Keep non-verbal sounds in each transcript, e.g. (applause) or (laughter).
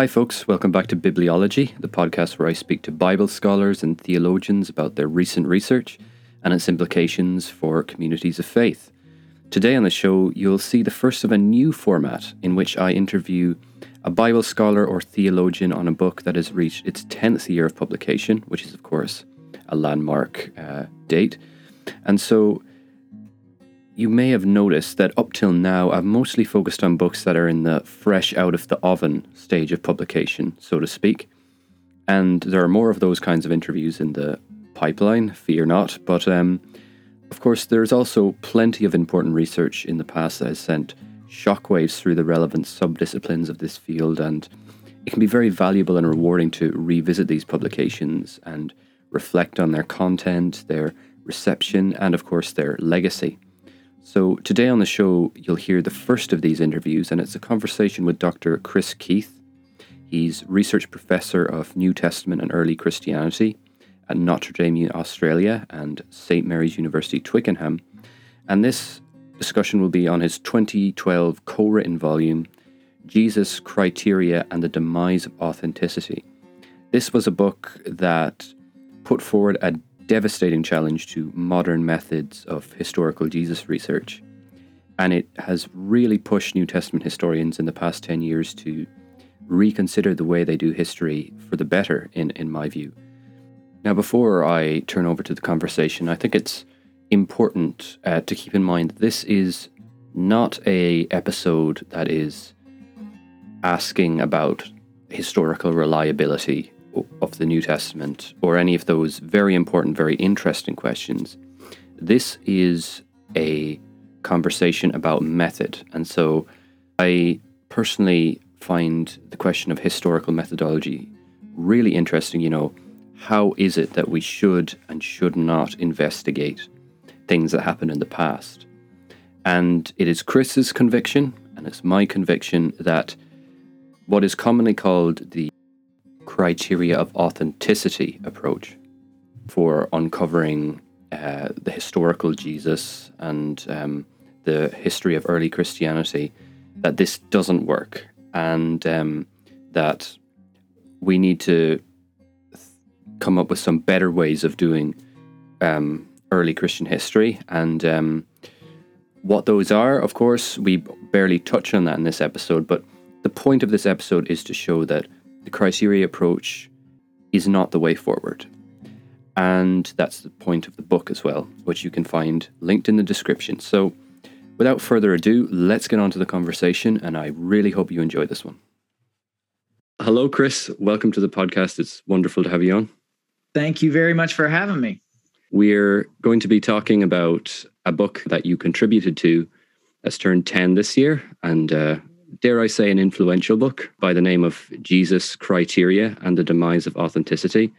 Hi, folks. Welcome back to Bibleology, the podcast where I speak to Bible scholars and theologians about their recent research and its implications for communities of faith. Today on the show, you'll see the first of a new format in which I interview a Bible scholar or theologian on a book that has reached its 10th year of publication, which is, of course, a landmark uh, date. And so you may have noticed that up till now, I've mostly focused on books that are in the fresh out of the oven stage of publication, so to speak. And there are more of those kinds of interviews in the pipeline, fear not. But um, of course, there's also plenty of important research in the past that has sent shockwaves through the relevant subdisciplines of this field, and it can be very valuable and rewarding to revisit these publications and reflect on their content, their reception, and of course, their legacy. So, today on the show, you'll hear the first of these interviews, and it's a conversation with Dr. Chris Keith. He's research professor of New Testament and Early Christianity at Notre Dame, Australia, and St. Mary's University, Twickenham. And this discussion will be on his 2012 co written volume, Jesus, Criteria, and the Demise of Authenticity. This was a book that put forward a devastating challenge to modern methods of historical Jesus research. And it has really pushed New Testament historians in the past 10 years to reconsider the way they do history for the better, in, in my view. Now, before I turn over to the conversation, I think it's important uh, to keep in mind this is not a episode that is asking about historical reliability of the New Testament or any of those very important, very interesting questions. This is a conversation about method. And so I personally find the question of historical methodology really interesting. You know, how is it that we should and should not investigate things that happened in the past? And it is Chris's conviction, and it's my conviction, that what is commonly called the criteria of authenticity approach for uncovering uh, the historical Jesus and um, the history of early Christianity, that this doesn't work and um, that we need to th- come up with some better ways of doing um, early Christian history. And um, what those are, of course, we barely touch on that in this episode, but the point of this episode is to show that the criteria approach is not the way forward. And that's the point of the book as well, which you can find linked in the description. So, without further ado, let's get on to the conversation, and I really hope you enjoy this one. Hello, Chris. Welcome to the podcast. It's wonderful to have you on. Thank you very much for having me. We're going to be talking about a book that you contributed to that's turned 10 this year, and uh, dare I say, an influential book by the name of Jesus Criteria and the Demise of Authenticity.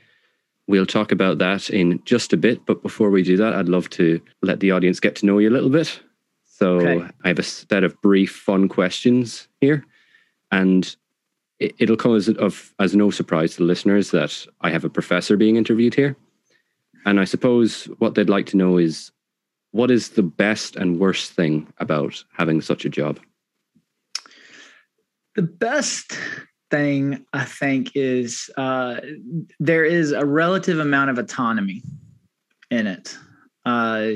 We'll talk about that in just a bit, but before we do that, I'd love to let the audience get to know you a little bit. So okay. I have a set of brief, fun questions here, and it, will come as of as no surprise to the listeners that I have a professor being interviewed here. And I suppose what they'd like to know is what is the best and worst thing about having such a job? The best thing I think is uh, there is a relative amount of autonomy in it. Uh,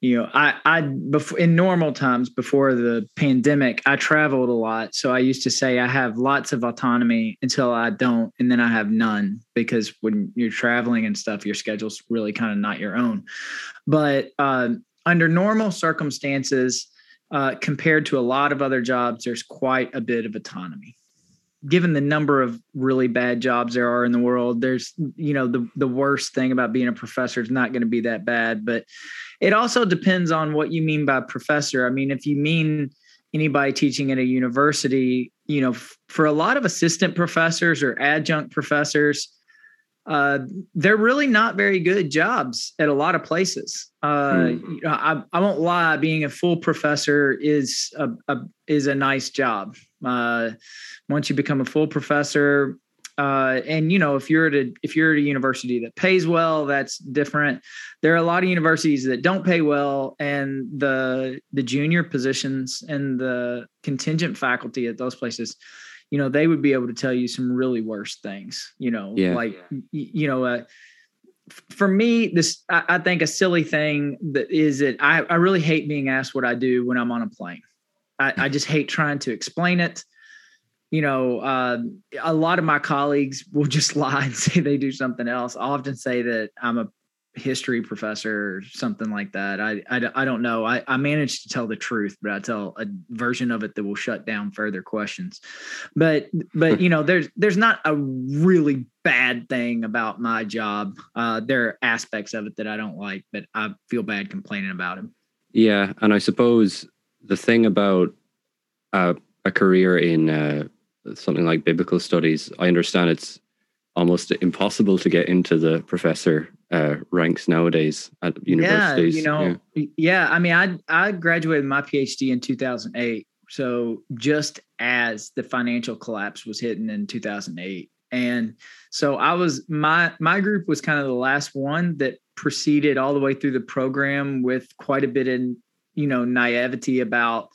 you know, I, I before in normal times before the pandemic, I traveled a lot. So I used to say I have lots of autonomy until I don't, and then I have none because when you're traveling and stuff, your schedule's really kind of not your own. But uh, under normal circumstances, uh, compared to a lot of other jobs, there's quite a bit of autonomy. Given the number of really bad jobs there are in the world, there's you know the the worst thing about being a professor is not going to be that bad, but it also depends on what you mean by professor. I mean, if you mean anybody teaching at a university, you know, f- for a lot of assistant professors or adjunct professors, uh, they're really not very good jobs at a lot of places. Uh, hmm. I, I, won't lie, being a full professor is a, a is a nice job. Uh, once you become a full professor, uh, and you know if you're at a if you're at a university that pays well, that's different. There are a lot of universities that don't pay well, and the the junior positions and the contingent faculty at those places you know, they would be able to tell you some really worse things, you know, Yeah. like, you know, uh, for me, this, I, I think a silly thing that is that I, I really hate being asked what I do when I'm on a plane. I, I just hate trying to explain it. You know, uh, a lot of my colleagues will just (laughs) lie and say they do something else. I'll often say that I'm a history professor or something like that. I, I, I don't know. I, I managed to tell the truth, but I tell a version of it that will shut down further questions. But but you know, there's there's not a really bad thing about my job. Uh, there are aspects of it that I don't like, but I feel bad complaining about him. Yeah, and I suppose the thing about uh, a career in uh, something like biblical studies, I understand it's almost impossible to get into the professor uh, ranks nowadays at universities. Yeah, you know, yeah. I mean, I I graduated my PhD in 2008, so just as the financial collapse was hitting in 2008, and so I was my my group was kind of the last one that proceeded all the way through the program with quite a bit of you know naivety about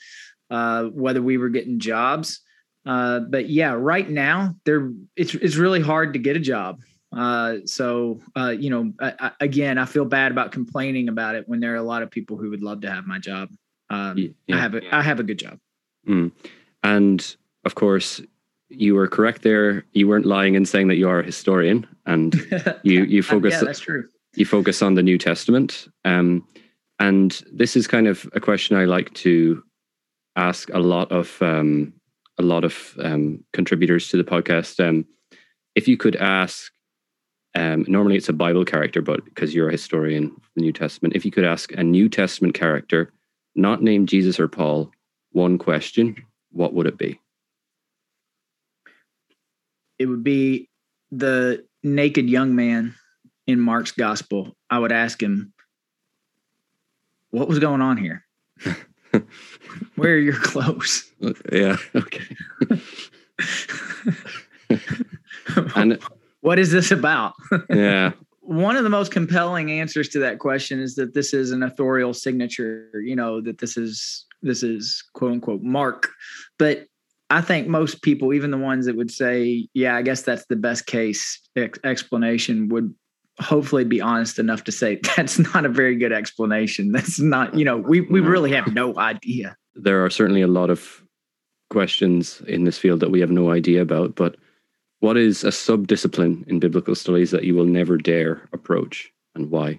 uh, whether we were getting jobs. Uh, but yeah, right now there it's it's really hard to get a job. Uh, so uh, you know, I, I, again, I feel bad about complaining about it when there are a lot of people who would love to have my job. Um, Y- I yeah. have a I have a good job. Mm. And of course, you were correct there. You weren't lying in saying that you are a historian, and (laughs) you you focus yeah, that's true. you focus on the New Testament. Um, and this is kind of a question I like to ask a lot of um, a lot of um, contributors to the podcast. Um, if you could ask, um, normally it's a Bible character, but because you're a historian of the New Testament, if you could ask a New Testament character, not named Jesus or Paul, one question, what would it be? It would be the naked young man in Mark's gospel. I would ask him, "What was going on here? (laughs) Where are your clothes?" Yeah. (laughs) Okay. (laughs) And what is this about? (laughs) yeah. One of the most compelling answers to that question is that this is an authorial signature, you know, that this is this is quote unquote Mark. But I think most people, even the ones that would say, yeah, I guess that's the best case ex- explanation would hopefully be honest enough to say (laughs) that's not a very good explanation. That's not, you know, we we really have no idea. there are certainly a lot of questions in this field that we have no idea about. But what is a subdiscipline in biblical studies that you will never dare approach, and why?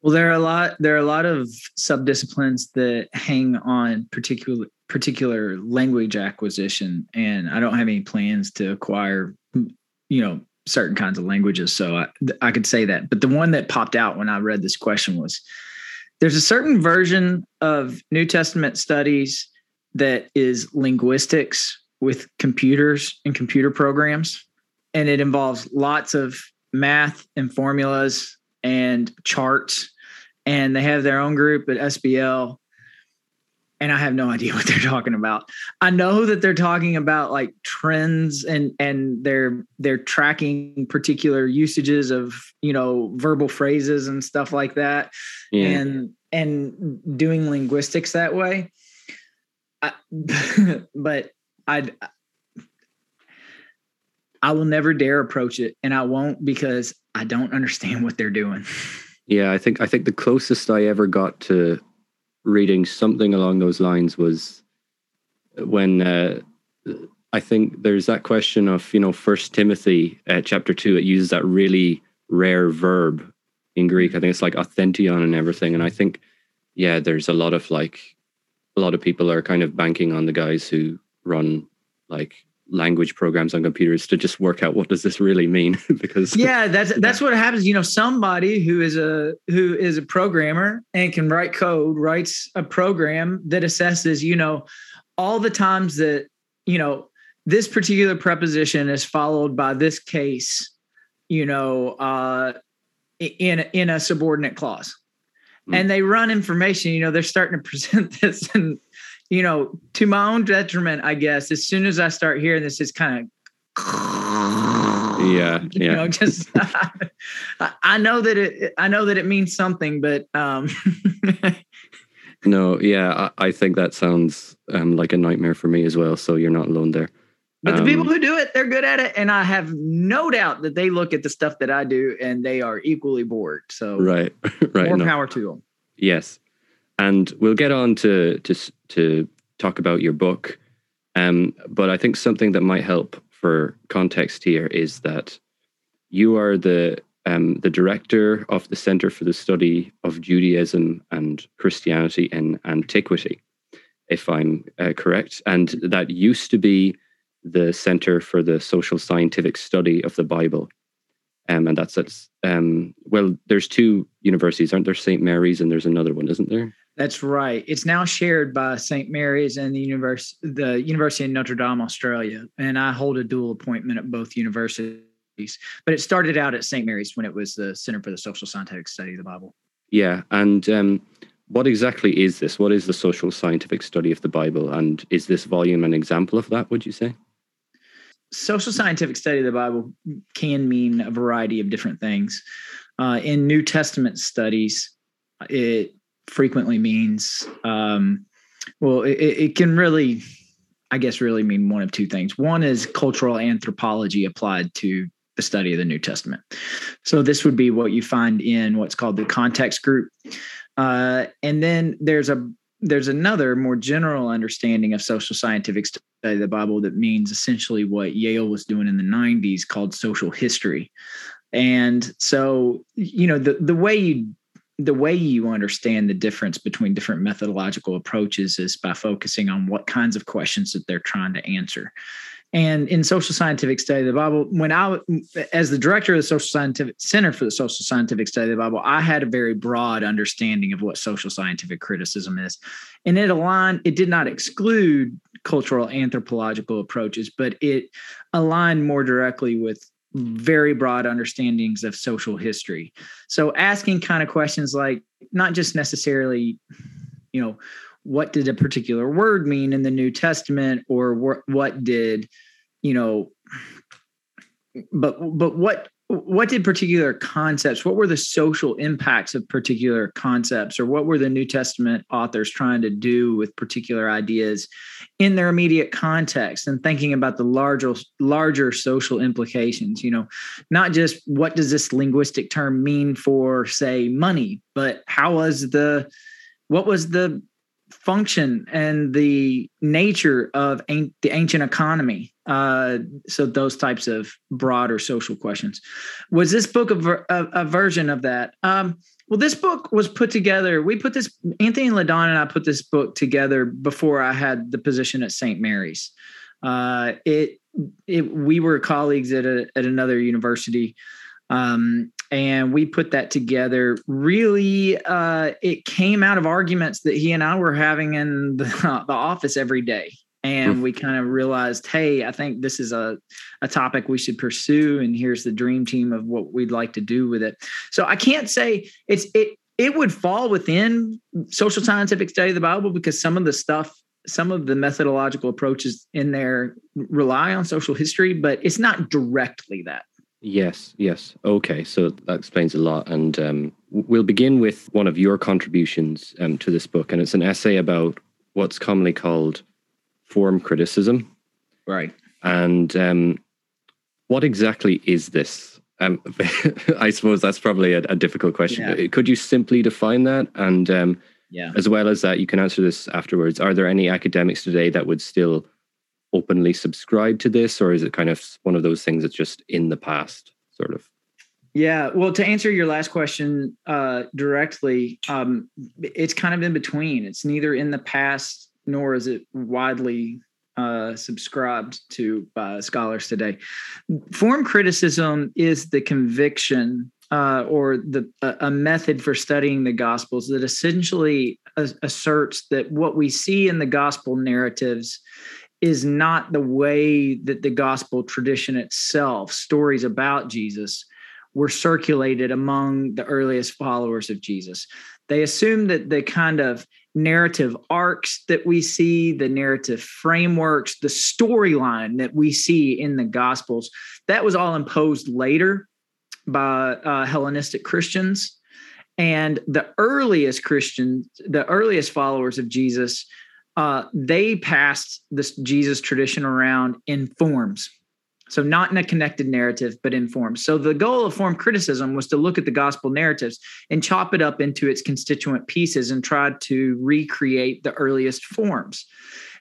Well, there are a lot. There are a lot of subdisciplines that hang on particular particular language acquisition, and I don't have any plans to acquire, you know, certain kinds of languages. So I, I could say that. But the one that popped out when I read this question was: there's a certain version of New Testament studies that is linguistics with computers and computer programs, and it involves lots of math and formulas and charts and they have their own group at SBL and I have no (laughs) idea what they're talking about. I know that they're talking about like trends and and they're they're tracking particular usages of, you know, verbal phrases and stuff like that Yeah. and and doing linguistics that way. I, (laughs) but I I will never dare approach it and I won't because I don't understand what they're doing. Yeah, I think I think the closest I ever got to reading something along those lines was when uh, I think there's that question of you know First Timothy uh, chapter two. It uses that really rare verb in Greek. I think it's like authention and everything. And I think yeah, there's a lot of like a lot of people are kind of banking on the guys who run like language programs on computers to just work out what does this really mean? (laughs) Because yeah that's (laughs) that's what happens. You know somebody who is a who is a programmer and can write code writes a program that assesses you know all the times that you know this particular preposition is followed by this case you know uh in in a subordinate clause. Hmm. and they run information you know they're starting to (laughs) present this and you know to my own detriment i guess as soon as i start hearing this it's kind of Yeah, (laughs) you yeah. know just (laughs) I- i know that it i know that it means something but um (laughs) no, yeah, I, I, think that sounds um, like a nightmare for me as well. So you're not alone there. But the people um, who do it, they're good at it, and I have no doubt that they look at the stuff that I do and they are equally bored. So right, right, more no. power to them. Yes, and we'll get on to to to talk about your book. Um, but I think something that might help for context here is that you are the um, the director of the Center for the Study of Judaism and Christianity in Antiquity, if I'm uh, correct. And that used to be the Center for the Social Scientific Study of the Bible. Um, and that's, that's um, well, there's two universities, aren't there? St. Mary's and there's another one, isn't there? That's right. It's now shared by St. Mary's and the University, the University of Notre Dame, Australia. And I hold a dual appointment at both universities but it started out at St. Mary's when it was the Center for the Social Scientific Study of the Bible. Yeah, and um, what exactly is this? What is the social scientific study of the Bible, and is this volume an example of that? Would you say? Social scientific study of the Bible can mean a variety of different things. Uh, in New Testament studies, it frequently means um, well, it, it can really I guess really mean one of two things. One is cultural anthropology applied to the study of the New Testament. So this would be what you find in what's called the context group. Uh, and then there's a there's another more general understanding of social scientific study of the Bible that means essentially what Yale was doing in the 90s called social history. And so, you know, the the way you the way you understand the difference between different methodological approaches is by focusing on what kinds of questions that they're trying to answer. And in social scientific study of the Bible, when I, as the director of the Social Scientific Center for the Social Scientific Study of the Bible, I had a very broad understanding of what social scientific criticism is. And it aligned, it did not exclude cultural anthropological approaches, but it aligned more directly with very broad understandings of social history. So asking kind of questions like, not just necessarily, you know, what did a particular word mean in the New Testament, or wh- what did, you know, but but what what did particular concepts what were the social impacts of particular concepts or what were the new testament authors trying to do with particular ideas in their immediate context and thinking about the larger larger social implications? You know not just what does this linguistic term mean for say money but how was the what was the function and the nature of an- the ancient economy. Uh, so those types of broader social questions. Was this book a, ver- a, a version of that? Um, well, this book was put together. We put this Anthony Le Donne and I put this book together before I had the position at St. Mary's. Uh, it, it we were colleagues at a, at another university. Um, and we put that together. Really uh, it came out of arguments that he and i were having in the, (laughs) the office every day. And mm. we kind of realized hey i think this is a, a topic we should pursue and here's the dream team of what we'd like to do with it. So i can't say it's it it would fall within social scientific study of the bible because some of the stuff some of the methodological approaches in there rely on social history but it's not directly that Yes, yes. Okay, so that explains a lot. And um, we'll begin with one of your contributions um, to this book, and it's an essay about what's commonly called form criticism. Right. And um, what exactly is this? Um, (laughs) I suppose that's probably a, a difficult question. Yeah. Could you simply define that? And um, yeah. as well as that, you can answer this afterwards. Are there any academics today that would still openly subscribe to this, or is it kind of one of those things that's just in the past, sort of? Yeah, well, to answer your last question uh, directly, um, it's kind of in between. It's neither in the past nor is it widely uh, subscribed to by scholars today. Form criticism is the conviction uh, or the a method for studying the Gospels that essentially asserts that what we see in the Gospel narratives is not the way that the gospel tradition itself, stories about Jesus, were circulated among the earliest followers of Jesus. They assume that the kind of narrative arcs that we see, the narrative frameworks, the storyline that we see in the Gospels, that was all imposed later by uh, Hellenistic Christians And the earliest Christians, the earliest followers of Jesus, uh, they passed this Jesus tradition around in forms. So, not in a connected narrative, but in forms. So, the goal of form criticism was to look at the gospel narratives and chop it up into its constituent pieces and try to recreate the earliest forms.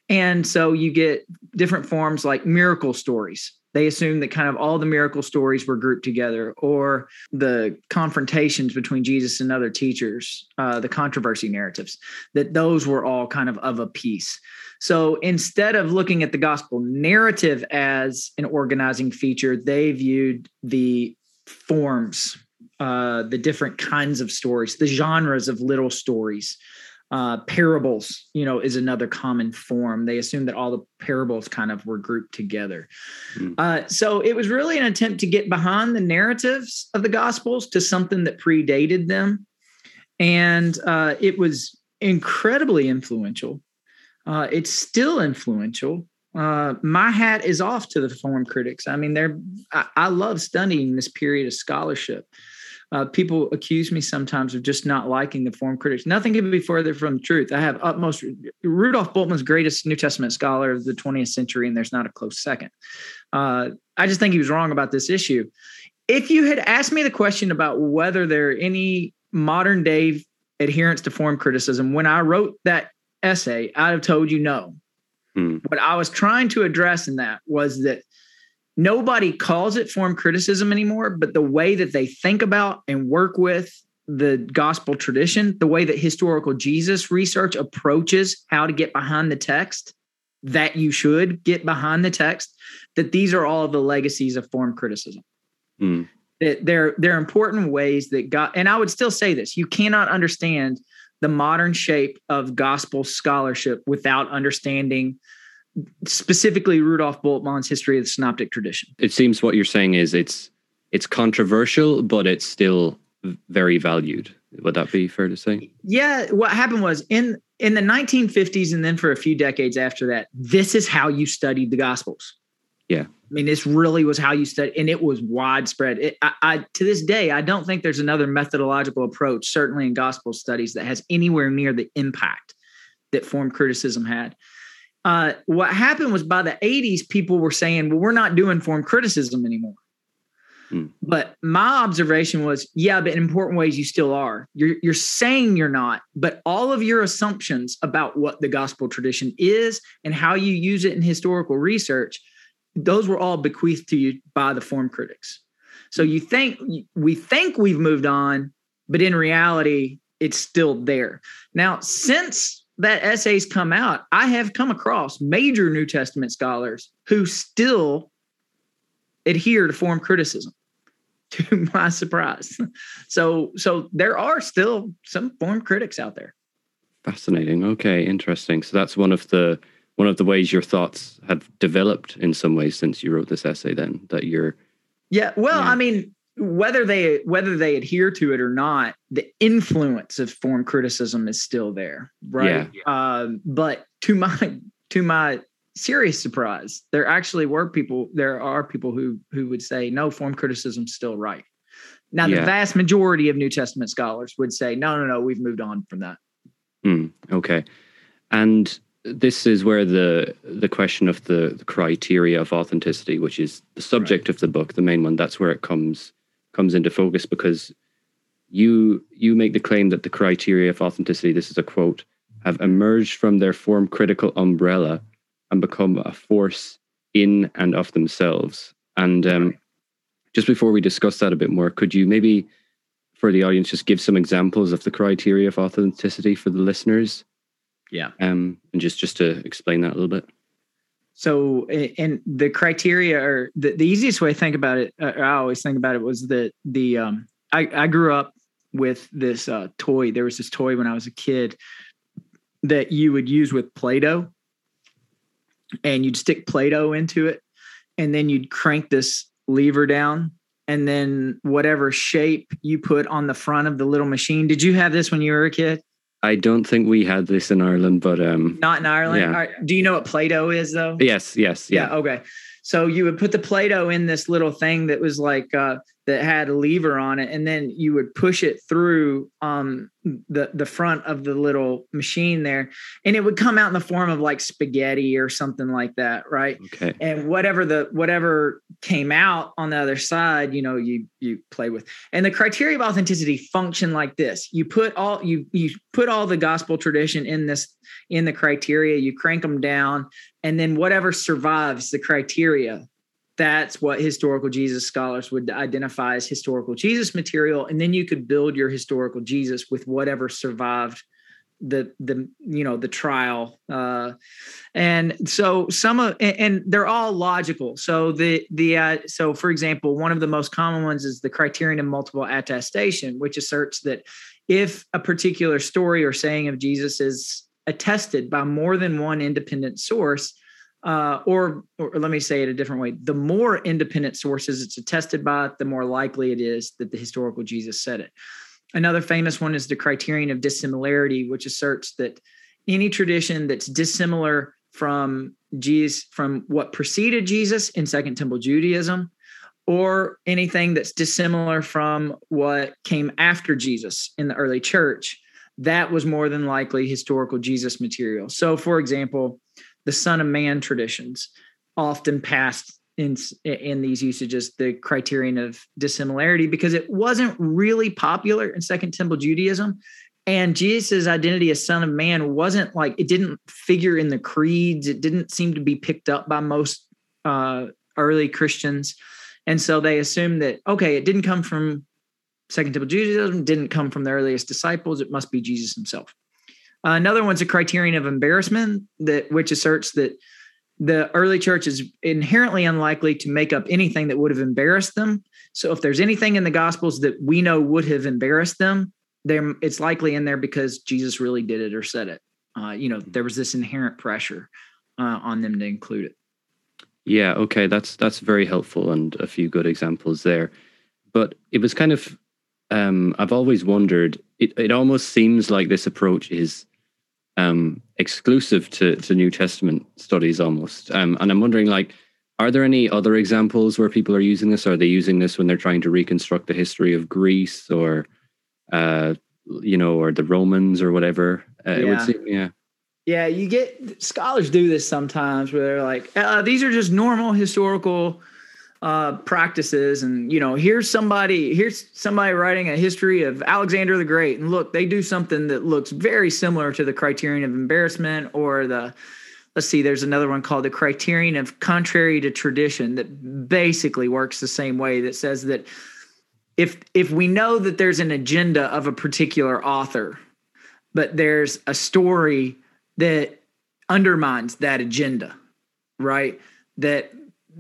And so, you get different forms like miracle stories they assumed that kind of all the miracle stories were grouped together or the confrontations between jesus and other teachers uh, the controversy narratives that those were all kind of of a piece. So instead of looking at the gospel narrative as an organizing feature they viewed the forms uh, the different kinds of stories the genres of little stories uh, parables, you know, is another common form. They assume that all the parables kind of were grouped together. Mm. Uh, so it was really an attempt to get behind the narratives of the Gospels to something that predated them. And uh, it was incredibly influential. Uh, it's still influential. Uh, my hat is off to the form critics. I mean, they're I, I love studying this period of scholarship. Uh, people accuse me sometimes of just not liking the form critics. Nothing could be further from the truth. I have utmost Rudolf Bultmann's greatest New Testament scholar of the 20th century, and there's not a close second. Uh, I just think he was wrong about this issue. If you had asked me the question about whether there are any modern day adherents to form criticism, when I wrote that essay, I'd have told you no. Hmm. What I was trying to address in that was that nobody calls it form criticism anymore, but the way that they think about and work with the gospel tradition, the way that historical Jesus research approaches how to get behind the text, that you should get behind the text, that these are all the legacies of form criticism. Mm. That they're they're important ways that God and I would still say this, you cannot understand the modern shape of gospel scholarship without understanding specifically Rudolf Bultmann's history of the synoptic tradition. It seems what you're saying is it's it's controversial, but it's still very valued. Would that be fair to say? Yeah. What happened was in in the 1950s and then for a few decades after that, this is how you studied the Gospels. Yeah. I mean, this really was how you studied, and it was widespread. It, I, I, to this day, I don't think there's another methodological approach, certainly in gospel studies, that has anywhere near the impact that form criticism had uh, what happened was by the 80s, people were saying, well, we're not doing form criticism anymore. Hmm. But my observation was, yeah, but in important ways, you still are. You're, you're saying you're not, but all of your assumptions about what the gospel tradition is and how you use it in historical research, those were all bequeathed to you by the form critics. So you think we think we've moved on, but in reality, it's still there. Now, since that essay's come out, I have come across major New Testament scholars who still adhere to form criticism (laughs) to my surprise. So so there are still some form critics out there. Fascinating. Okay, interesting. So that's one of the one of the ways your thoughts have developed in some ways since you wrote this essay then that you're Yeah, well, yeah. I mean, whether they whether they adhere to it or not, the influence of form criticism is still there, right? Yeah. Uh, but to my to my serious surprise, there actually were people. There are people who who would say no, form criticism's still right. Now, yeah. the vast majority of New Testament scholars would say no, no, no, we've moved on from that. Mm, okay, and this is where the the question of the, the criteria of authenticity, which is the subject right. of the book, the main one, that's where it comes comes into focus because you you make the claim that the criteria of authenticity this is a quote have emerged from their form critical umbrella and become a force in and of themselves. And um, just before we discuss that a bit more could you maybe for the audience just give some examples of the criteria of authenticity for the listeners? Yeah. Um and just just to explain that a little bit so and the criteria are the, the easiest way to think about it uh, i always think about it was that the um i i grew up with this uh toy. There was this toy when i was a kid that you would use with play-doh and you'd stick play-doh into it and then you'd crank this lever down and then whatever shape you put on the front of the little machine. Did you have this when you were a kid I don't think we had this in Ireland, but um, not in Ireland. Yeah. Right. Do you know what Play-Doh is, though? Yes, yes, yeah. yeah. Okay, so you would put the Play-Doh in this little thing that was like uh, that had a lever on it, and then you would push it through um, the the front of the little machine there, and it would come out in the form of like spaghetti or something like that, right? Okay. And whatever the whatever came out on the other side, you know, you you play with. And the criteria of authenticity function like this: you put all you you put all the gospel tradition in this in the criteria, you crank them down, and then whatever survives the criteria that's what historical Jesus scholars would identify as historical Jesus material. And then you could build your historical Jesus with whatever survived the the you know the trial uh and so some of and, and they're all logical so the the uh so for example one of the most common ones is the criterion of multiple attestation which asserts that if a particular story or saying of jesus is attested by more than one independent source uh, or, or let me say it a different way. The more independent sources it's attested by the more likely it is that the historical jesus said it. Another famous one is the criterion of dissimilarity which asserts that any tradition that's dissimilar from jesus from what preceded jesus in second temple judaism or anything that's dissimilar from what came after jesus in the early church that was more than likely historical jesus material. So for example the Son of Man traditions often passed in in these usages the criterion of dissimilarity because it wasn't really popular in Second Temple Judaism, and Jesus' identity as Son of Man wasn't like it didn't figure in the creeds. It didn't seem to be picked up by most uh, early Christians, and so they assumed that okay, it didn't come from Second Temple Judaism, didn't come from the earliest disciples. It must be Jesus himself. Another one's a criterion of embarrassment that which asserts that the early church is inherently unlikely to make up anything that would have embarrassed them. So if there's anything in the gospels that we know would have embarrassed them, there it's likely in there because Jesus really did it or said it. Uh, you know, there was this inherent pressure uh, on them to include it. Yeah, okay, that's that's very helpful and a few good examples there. But it was kind of um, I've always wondered. It it almost seems like this approach is um, exclusive to to New Testament studies, almost. Um, and I'm wondering, like, are there any other examples where people are using this? Are they using this when they're trying to reconstruct the history of Greece or, uh, you know, or the Romans or whatever? Uh, yeah. It would seem, yeah. Yeah, you get scholars do this sometimes where they're like, uh, these are just normal historical uh, practices and you know here's somebody here's somebody writing a history of alexander the great. And look they do something that looks very similar to the criterion of embarrassment or the let's see there's another one called the criterion of contrary to tradition that basically works the same way that says that if if we know that there's an agenda of a particular author but there's a story that undermines that agenda right? That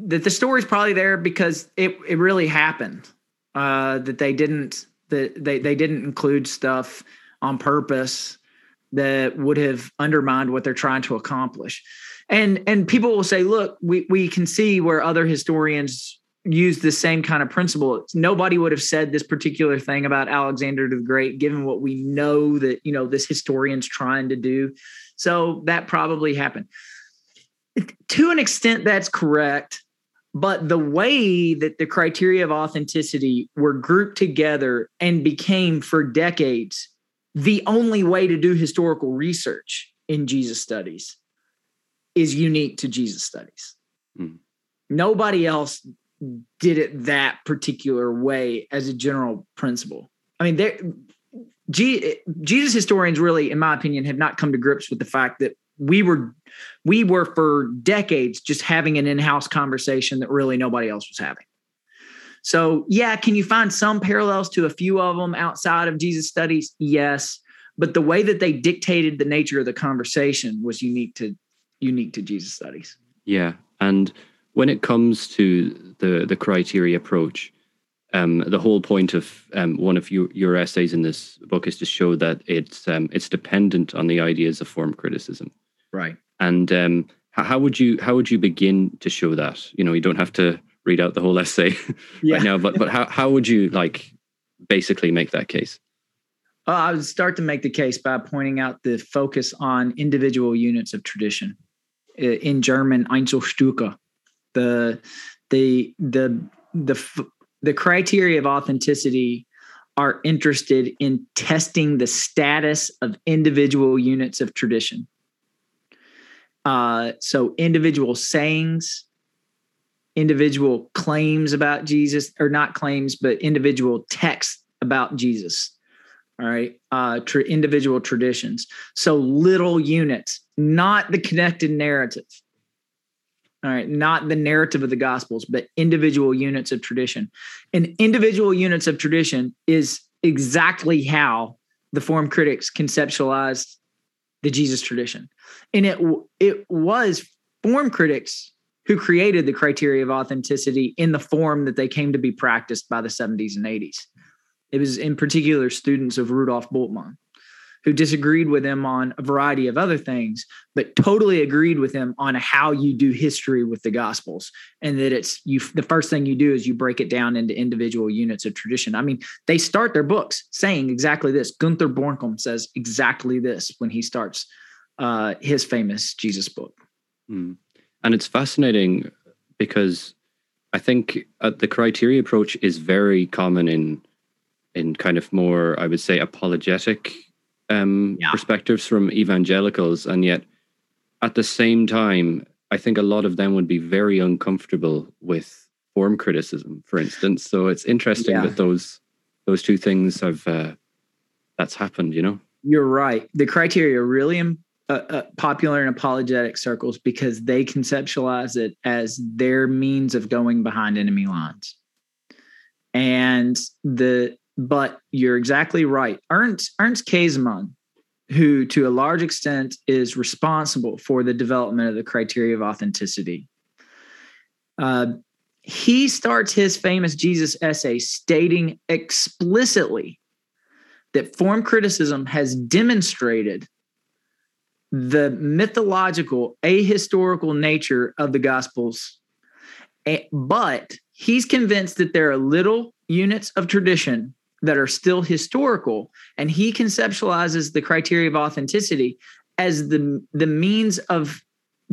that the story's probably there because it it really happened. Uh, that they didn't that they they didn't include stuff on purpose that would have undermined what they're trying to accomplish. And and people will say, look, we we can see where other historians use the same kind of principle. Nobody would have said this particular thing about Alexander the Great, given what we know that you know this historian's trying to do. So that probably happened. To an extent, that's correct. But the way that the criteria of authenticity were grouped together and became for decades the only way to do historical research in Jesus studies is unique to Jesus studies. Mm. Nobody else did it that particular way as a general principle. I mean, there, G, Jesus historians really, in my opinion, have not come to grips with the fact that we were we were for decades just having an in-house conversation that really nobody else was having. So yeah can you find some parallels to a few of them outside of jesus studies? Yes. But the way that they dictated the nature of the conversation was unique to unique to jesus studies. Yeah. And when it comes to the the criteria approach um, the whole point of um, one of your, your essays in this book is to show that it's um, it's dependent on the ideas of form criticism. Right. And um, how would you how would you begin to show that? You know, you don't have to read out the whole essay (laughs) yeah. right now, but but how how would you like basically make that case? Uh, I would start to make the case by pointing out the focus on individual units of tradition. In German, Einzelstücke, the the the the the criteria of authenticity are interested in testing the status of individual units of tradition. Uh, so, individual sayings, individual claims about Jesus, or not claims, but individual texts about Jesus. All right. Uh, tra- individual traditions. So, little units, not the connected narrative. All right, not the narrative of the gospels, but individual units of tradition. And individual units of tradition is exactly how the form critics conceptualized the Jesus tradition. And it it was form critics who created the criteria of authenticity in the form that they came to be practiced by the 70s and 80s. It was in particular students of Rudolf Bultmann who disagreed with him on a variety of other things, but totally agreed with him on how you do history with the Gospels, and that it's you. The first thing you do is you break it down into individual units of tradition. I mean, they start their books saying exactly this. Gunther Bornkamm says exactly this when he starts uh, his famous Jesus book. Mm. And it's fascinating because I think uh, the criteria approach is very common in in kind of more, I would say, apologetic um, yeah. perspectives from evangelicals, and yet at the same time, I think a lot of them would be very uncomfortable with form criticism, for instance. So it's interesting yeah. that those those two things have uh, that's happened. You know, you're right. The criteria are really uh, uh, popular in apologetic circles because they conceptualize it as their means of going behind enemy lines, and the but you're exactly right. Ernst Ernst who to a large extent is responsible for the development of the criteria of authenticity, uh, he starts his famous Jesus essay stating explicitly that form criticism has demonstrated the mythological, ahistorical nature of the Gospels, but he's convinced that there are little units of tradition that are still historical and he conceptualizes the criteria of authenticity as the the means of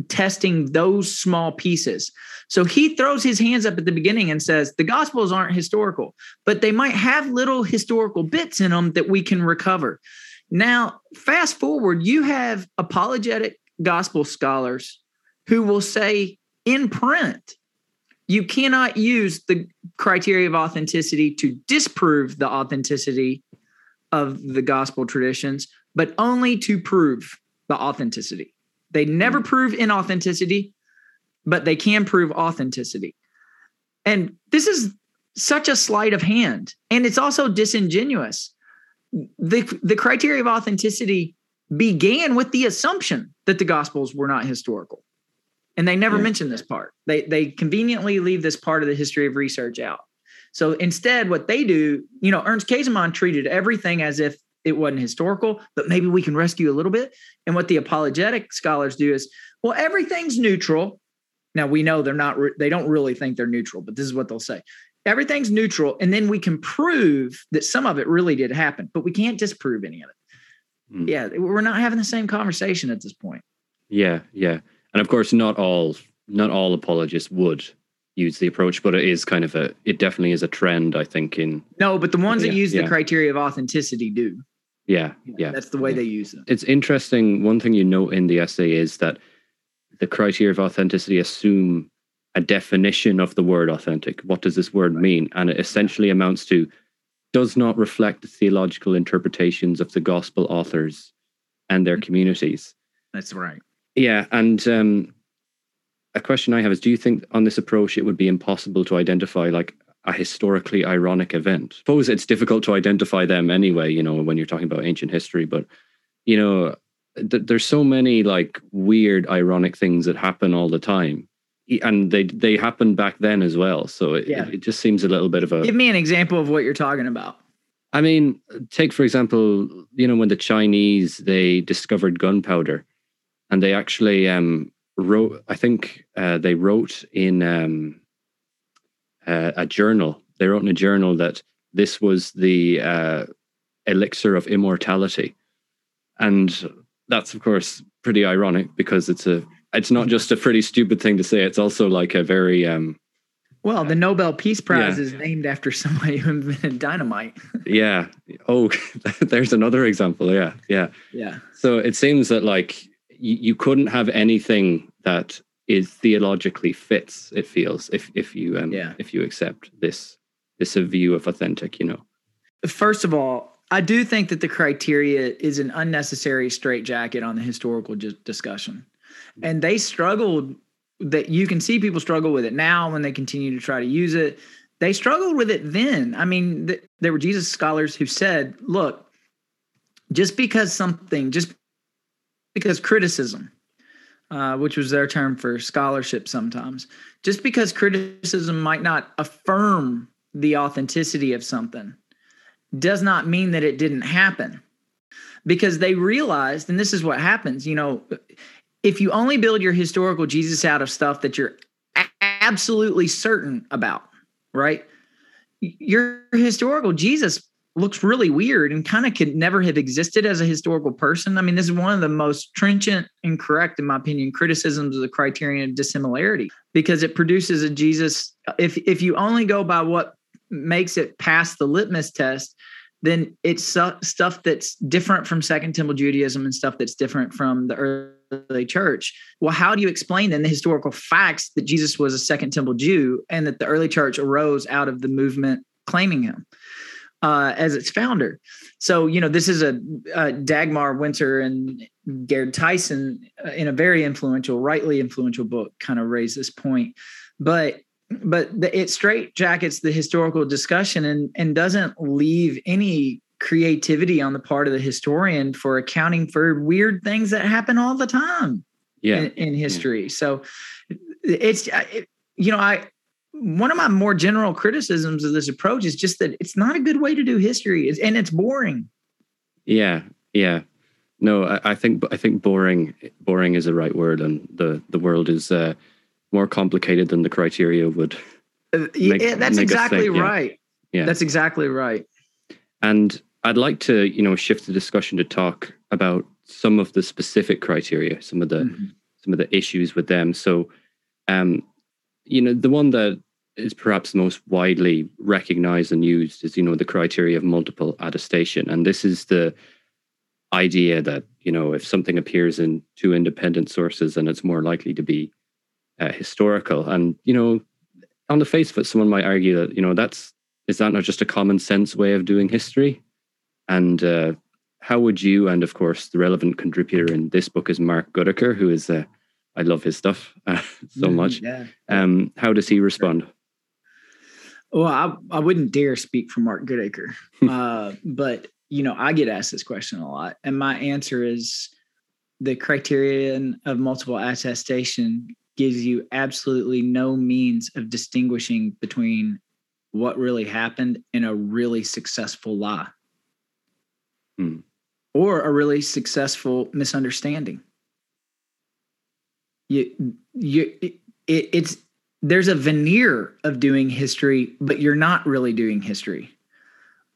testing those small pieces. So he throws his hands up at the beginning and says the gospels aren't historical but they might have little historical bits in them that we can recover. Now fast forward you have apologetic gospel scholars who will say in print you cannot use the criteria of authenticity to disprove the authenticity of the gospel traditions, but only to prove the authenticity. They never mm. prove inauthenticity, but they can prove authenticity. And this is such a sleight of hand. And it's also disingenuous. The, the criteria of authenticity began with the assumption that the gospels were not historical and they never yeah. mention this part. They they conveniently leave this part of the history of research out. So instead, what they do, you know, Ernst Käsemann treated everything as if it wasn't historical, but maybe we can rescue a little bit. And what the apologetic scholars do is, well, everything's neutral. Now we know they're not; they don't really think they're neutral, but this is what they'll say: everything's neutral, and then we can prove that some of it really did happen, but we can't disprove any of it. Mm. Yeah, we're not having the same conversation at this point. Yeah, yeah and of course not all not all apologists would use the approach but it is kind of a it definitely is a trend i think in no but the ones yeah, that use yeah. the criteria of authenticity do. Yeah yeah. that's the way yeah. they use it it's interesting one thing you note in the essay is that the criteria of authenticity assume a definition of the word authentic. What does this word mean? And it essentially amounts to does not reflect the theological interpretations of the gospel authors and their mm-hmm. communities. That's right yeah, and um, a question I have is: Do you think on this approach it would be impossible to identify like a historically ironic event? I suppose it's difficult to identify them anyway. You know, when you're talking about ancient history, but you know, th- there's so many like weird, ironic things that happen all the time, and they they happened back then as well. So it, yeah. it, it just seems a little bit of a. Give me an example of what you're talking about. I mean, take for example, you know, when the Chinese they discovered gunpowder and they actually um, wrote. I think uh, they wrote in um, uh, a journal. They wrote in a journal that this was the uh, elixir of immortality, and that's of course pretty ironic because it's a. It's not just a pretty stupid thing to say. It's also like a very um, Well, the Nobel Peace Prize yeah. is named after somebody who invented dynamite. (laughs) yeah. Oh, (laughs) there's another example. Yeah. Yeah. Yeah. So it seems that like you, you couldn't have anything that is theologically fits. It feels if if you um yeah. if you accept this this a view of authentic, you know. First of all, I do think that the criteria is an unnecessary straitjacket on the historical discussion, and they struggled that you can see people struggle with it now when they continue to try to use it. They struggled with it then. I mean, th- there were Jesus scholars who said, look, just because something, just because criticism, uh, which was their term for scholarship sometimes, just because criticism might not affirm the authenticity of something does not mean that it didn't happen because they realized and this is what happens you know if you only build your historical Jesus out of stuff that you're absolutely certain about, right? Your historical Jesus looks really weird and kind of could never have existed as a historical person. I mean, this is one of the most trenchant and correct, in my opinion, criticisms of the criterion of dissimilarity because it produces a Jesus. If if you only go by what makes it pass the litmus test, then it's stuff that's different from Second Temple Judaism and stuff that's different from the early church. Well, how do you explain then the historical facts that Jesus was a Second Temple Jew and that the early church arose out of the movement claiming him? Uh, as its founder. So, you know, this is a, a Dagmar Winter and Gerd Theissen uh, in a very influential, rightly influential book, kind of raise this point. But but the, it straight jackets the historical discussion and and doesn't leave any creativity on the part of the historian for accounting for weird things that happen all the time yeah. in, in history yeah. so it's it, you know i one of my more general criticisms of this approach is just that it's not a good way to do history and it's boring yeah yeah no I, I think i think boring boring is the right word and the the world is uh more complicated than the criteria would. Uh, make, yeah, that's exactly right. Yeah. yeah, that's exactly right. And I'd like to, you know, shift the discussion to talk about some of the specific criteria, some of the mm-hmm. some of the issues with them. So, um, you know, the one that is perhaps most widely recognized and used is, you know, the criteria of multiple attestation, and this is the idea that you know if something appears in two independent sources, then it's more likely to be uh, historical. And you know, on the face of it, someone might argue that you know that's is that not just a common sense way of doing history? And uh, how would you, and of course, the relevant contributor in this book is Mark Goodacre, who is uh, I love his stuff (laughs) uh, so mm-hmm, much. Yeah. Um, how does he respond? Well, I, I wouldn't dare speak for Mark Goodacre, uh, but you know, I get asked this question a lot, and my answer is the criterion of multiple attestation gives you absolutely no means of distinguishing between what really happened and a really successful lie. Hmm. or a really successful misunderstanding. You you it, it's there's a veneer of doing history but you're not really doing history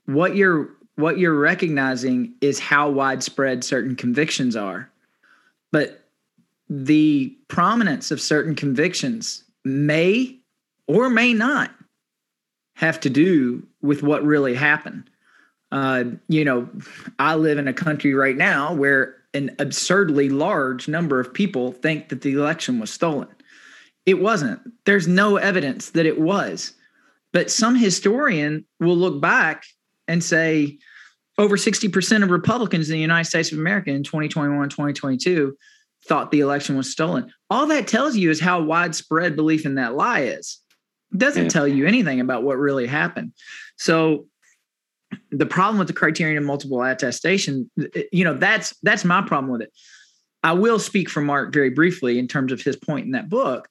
what you're what you're recognizing is how widespread certain convictions are but the prominence of certain convictions may or may not have to do with what really happened. Uh, you know, I live in a country right now where an absurdly large number of people think that the election was stolen. It wasn't. There's no evidence that it was. But some historian will look back and say over 60% of Republicans in the United States of America in 2021, 2022 thought the election was stolen. All that tells you is how widespread belief in that lie is. It doesn't yeah. tell you anything about what really happened. So the problem with the criterion of multiple attestation, you know, that's that's my problem with it. I will speak for Mark very briefly in terms of his point in that book.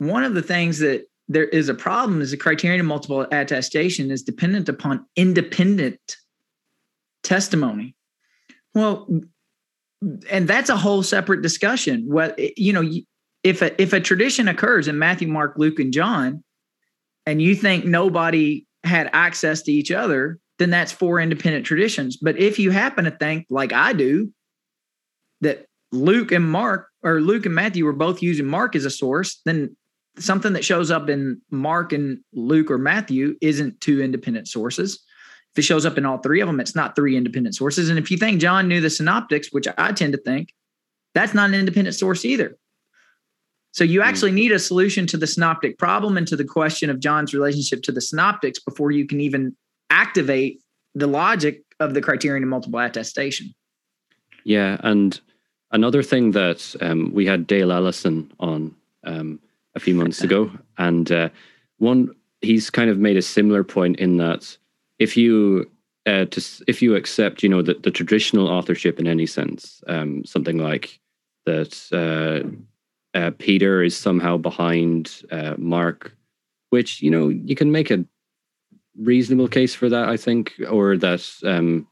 One of the things that there is a problem is the criterion of multiple attestation is dependent upon independent testimony. Well, and that's a whole separate discussion. What you know, if a, if a tradition occurs in Matthew, Mark, Luke, and John, and you think nobody had access to each other, then that's four independent traditions. But if you happen to think, like I do, that Luke and Mark or Luke and Matthew were both using Mark as a source, then something that shows up in Mark and Luke or Matthew isn't two independent sources. If it shows up in all three of them, it's not three independent sources. And if you think John knew the synoptics, which I tend to think, that's not an independent source either. So you hmm. actually need a solution to the synoptic problem and to the question of John's relationship to the synoptics before you can even activate the logic of the criterion of multiple attestation. Yeah, and another thing that um, we had Dale Allison on um, a few months ago, and uh, one he's kind of made a similar point in that if you uh, to, if you accept, you know, the, the traditional authorship in any sense, um, something like that uh, uh, Peter is somehow behind uh, Mark, which you know you can make a reasonable case for that, I think, or that um,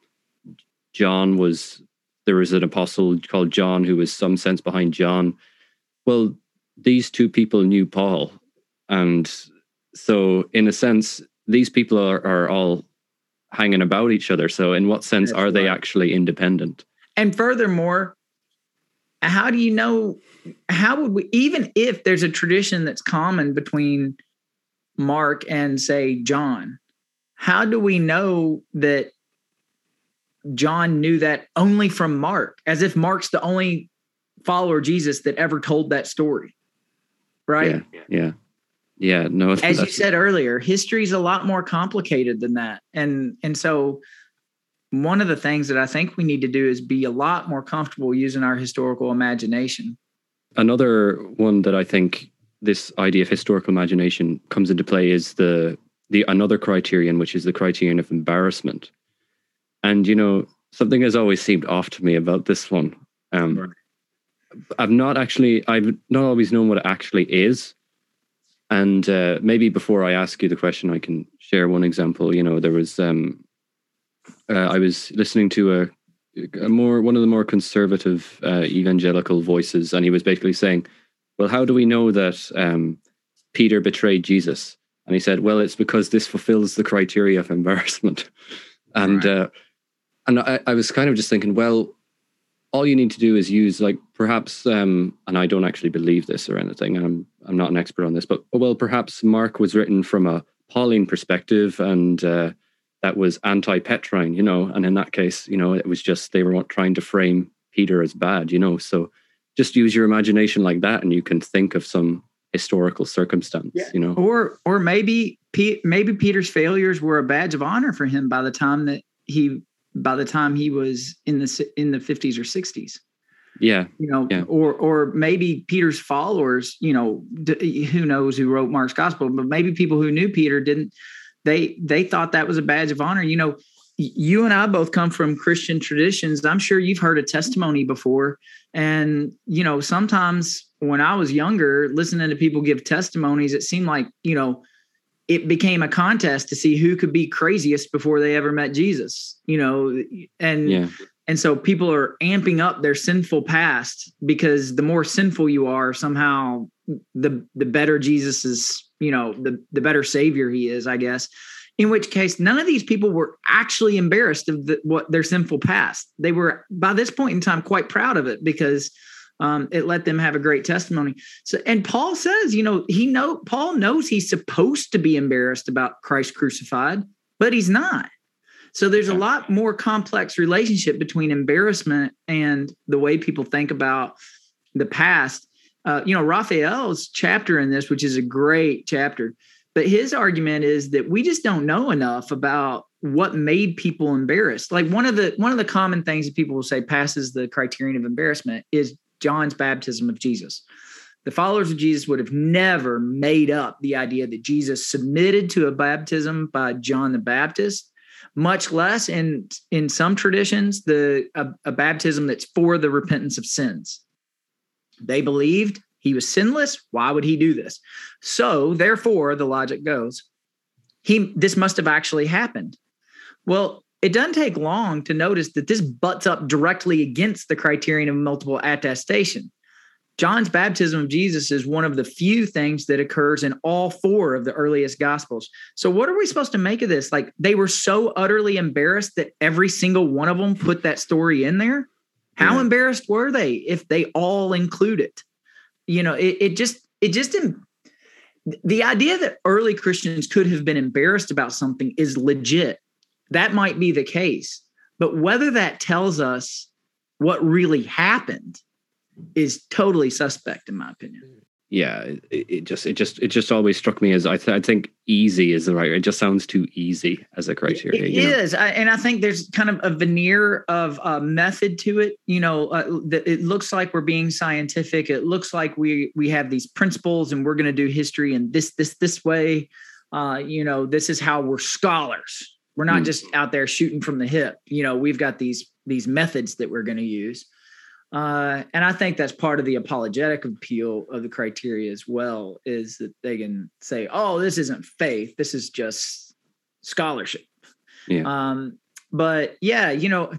John was there was an apostle called John who was some sense behind John. Well, these two people knew Paul, and so in a sense, these people are, are all hanging about each other. So, in what sense That's are right. they actually independent? And furthermore, how do you know? How would we, even if there's a tradition that's common between Mark and, say, John, how do we know that John knew that only from Mark, as if Mark's the only follower Jesus that ever told that story? Right? Yeah. Yeah. Yeah, no. (laughs) As you said earlier, history is a lot more complicated than that, and and so one of the things that I think we need to do is be a lot more comfortable using our historical imagination. Another one that I think this idea of historical imagination comes into play is the the another criterion, which is the criterion of embarrassment. And you know, something has always seemed off to me about this one. Um, right. I've not actually, I've not always known what it actually is. And uh, maybe before I ask you the question, I can share one example. You know, there was um, uh, I was listening to a, a, more one of the more conservative uh, evangelical voices, and he was basically saying, "Well, how do we know that um, Peter betrayed Jesus?" And he said, "Well, it's because this fulfills the criteria of embarrassment." (laughs) and right. uh, and I, I was kind of just thinking, well, all you need to do is use like perhaps um, and I don't actually believe this or anything and I'm I'm not an expert on this but well perhaps Mark was written from a Pauline perspective and uh, that was anti-Petrine you know and in that case you know it was just they were trying to frame Peter as bad you know so just use your imagination like that and you can think of some historical circumstance yeah. you know or or maybe maybe Peter's failures were a badge of honor for him by the time that he by the time he was in the in the 50s or 60s yeah. You know yeah. or or maybe peter's followers you know who knows who wrote mark's gospel but maybe people who knew peter didn't they they thought that was a badge of honor. You know you and i both come from christian traditions. I'm sure you've heard a testimony before. And you know sometimes when i was younger listening to people give testimonies it seemed like you know it became a contest to see who could be craziest before they ever met Jesus, you know, and yeah. and so people are amping up their sinful past because the more sinful you are, somehow the the better Jesus is, you know, the the better savior he is, I guess. In which case, none of these people were actually embarrassed of the, what their sinful past. They were by this point in time quite proud of it because um, it let them have a great testimony. So, and Paul says, you know, he know Paul knows he's supposed to be embarrassed about Christ crucified, but he's not. So there's a lot more complex relationship between embarrassment and the way people think about the past. Uh, you know, Rafael's chapter in this, which is a great chapter, but his argument is that we just don't know enough about what made people embarrassed. Like one of the one of the common things that people will say passes the criterion of embarrassment is John's baptism of Jesus. The followers of Jesus would have never made up the idea that Jesus submitted to a baptism by John the Baptist, much less in in some traditions the a, a baptism that's for the repentance of sins. They believed he was sinless. Why would he do this? So, therefore, the logic goes, he this must have actually happened. Well, it doesn't take long to notice that this butts up directly against the criterion of multiple attestation. John's baptism of Jesus is one of the few things that occurs in all four of the earliest gospels. So, what are we supposed to make of this? Like, they were so utterly embarrassed that every single one of them put that story in there. How yeah. embarrassed were they if they all include it? You know, it, it just, it just, didn't the idea that early Christians could have been embarrassed about something is legit. That might be the case. But whether that tells us what really happened is totally suspect, in my opinion. Yeah, it, it just it just it just always struck me as I, th- I think easy is the right. It just sounds too easy as a criteria. It is, I, and I think there's kind of a veneer of uh, method to it. You know, uh, it looks like we're being scientific. It looks like we we have these principles, and we're going to do history in this this this way. Uh, you know, this is how we're scholars. We're not mm. just out there shooting from the hip. You know, we've got these these methods that we're going to use. Uh, and I think that's part of the apologetic appeal of the criteria as well, is that they can say, "Oh, this isn't faith; this is just scholarship." Yeah. Um, but yeah, you know,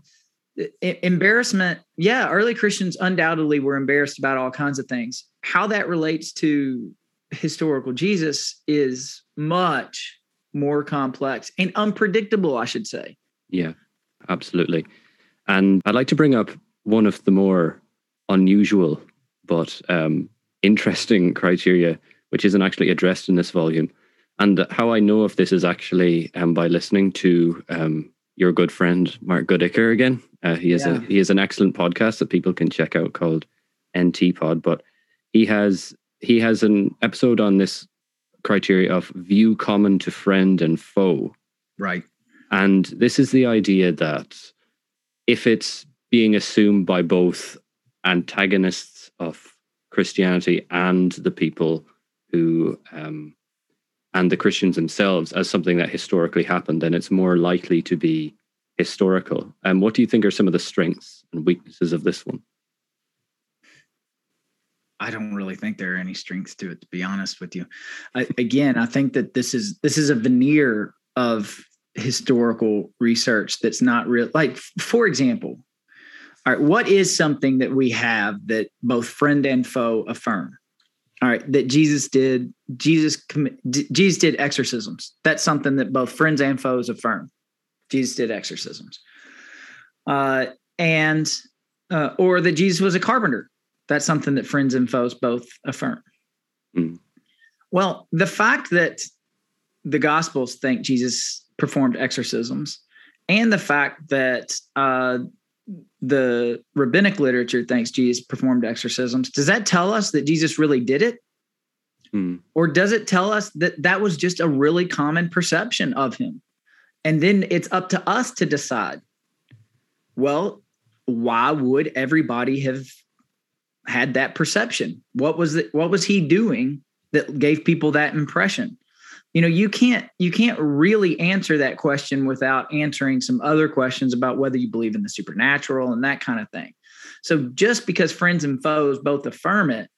embarrassment. Yeah, early Christians undoubtedly were embarrassed about all kinds of things. How that relates to historical Jesus is much more complex and unpredictable, I should say. Yeah, absolutely. And I'd like to bring up one of the more unusual but um, interesting criteria, which isn't actually addressed in this volume. And how I know if this is actually um, by listening to um, your good friend Mark Goodacre again. Uh, he has yeah. a he has an excellent podcast that people can check out called NT Pod. But he has he has an episode on this criteria of view common to friend and foe. Right. And this is the idea that if it's being assumed by both antagonists of Christianity and the people who um, and the Christians themselves as something that historically happened, then it's more likely to be historical. And um, what do you think are some of the strengths and weaknesses of this one? I don't really think there are any strengths to it, to be honest with you. I, again, I think that this is this is a veneer of historical research that's not real. Like, for example, all right, what is something that we have that both friend and foe affirm? All right, that Jesus did. Jesus Jesus did exorcisms. That's something that both friends and foes affirm. Jesus did exorcisms, uh, and uh, or that Jesus was a carpenter. That's something that friends and foes both affirm. Mm. Well, the fact that the Gospels think Jesus performed exorcisms, and the fact that uh, the rabbinic literature thinks Jesus performed exorcisms, does that tell us that Jesus really did it? Hmm. Or does it tell us that that was just a really common perception of him? And then it's up to us to decide. Well, why would everybody have had that perception? What was it? What was he doing that gave people that impression? you know you can't you can't really answer that question without answering some other questions about whether you believe in the supernatural and that kind of thing so just because friends and foes both affirm it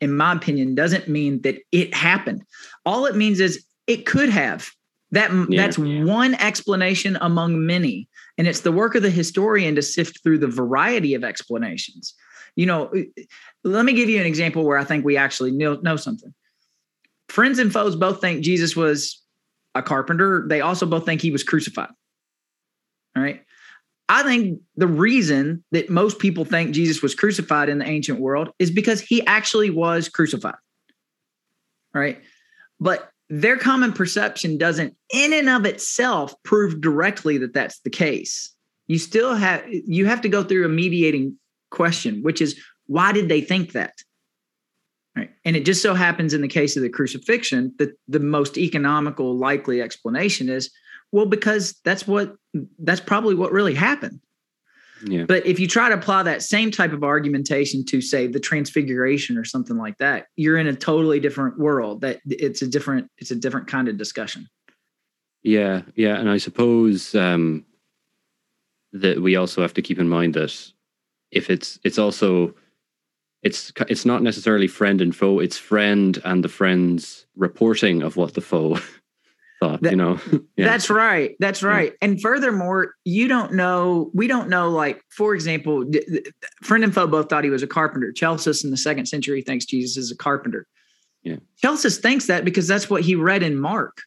in my opinion doesn't mean that it happened all it means is it could have that yeah, that's yeah. one explanation among many and it's the work of the historian to sift through the variety of explanations you know uh, let me give you an example where i think we actually know, know something friends and foes both think Jesus was a carpenter. They also both think he was crucified. All right. I think the reason that most people think Jesus was crucified in the ancient world is because he actually was crucified. All right. But their common perception doesn't, in and of itself, prove directly that that's the case. You still have you have to go through a mediating question, which is why did they think that? Right. And it just so happens in the case of the crucifixion that the most economical likely explanation is well because that's what that's probably what really happened. Yeah. But if you try to apply that same type of argumentation to say the transfiguration or something like that, you're in a totally different world. That it's a different it's a different kind of discussion. Yeah, yeah, and I suppose um that we also have to keep in mind that if it's it's also it's it's not necessarily friend and foe it's friend and the friend's reporting of what the foe (laughs) thought that, you know? (laughs) Yeah. that's right that's right. Yeah. and furthermore you don't know we don't know like for example friend and foe both thought he was a carpenter. Celsus in the second century thinks jesus is a carpenter. Yeah. Celsus thinks that because that's what he read in mark.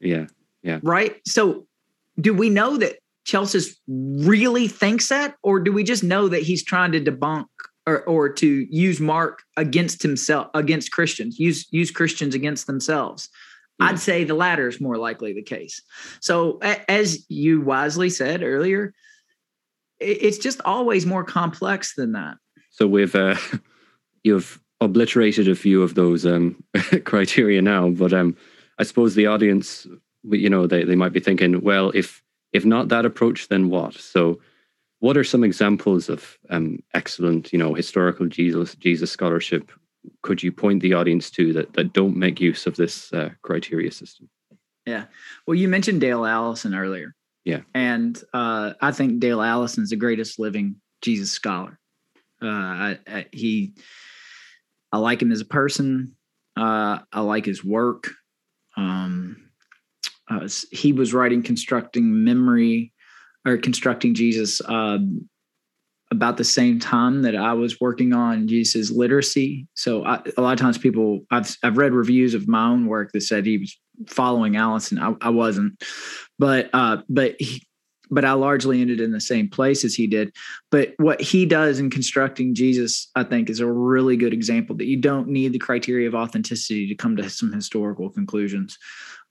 Yeah yeah. Right? So do we know that celsus really thinks that or do we just know that he's trying to debunk or, or to use Mark against himself, against Christians, use use Christians against themselves. Yeah. I'd say the latter is more likely the case. So, a, as you wisely said earlier, it, it's just always more complex than that. So, we've uh, (laughs) you've obliterated a few of those um, (laughs) criteria now, but um, I suppose the audience, you know, they, they might be thinking, well, if if not that approach, then what? So, what are some examples of um, excellent, you know, historical Jesus Jesus scholarship? Could you point the audience to that that don't make use of this uh, criteria system? Yeah, well, you mentioned Dale Allison earlier. Yeah, and uh, I think Dale Allison is the greatest living Jesus scholar. Uh, I, I, he, I like him as a person. Uh, I like his work. Um, uh, he was writing constructing memory or constructing Jesus um, about the same time that I was working on Jesus literacy. So I, a lot of times people I've I've read reviews of my own work that said he was following Allison. I, I wasn't, but uh, but he, but I largely ended in the same place as he did. But what he does in constructing Jesus, I think, is a really good example that you don't need the criteria of authenticity to come to some historical conclusions.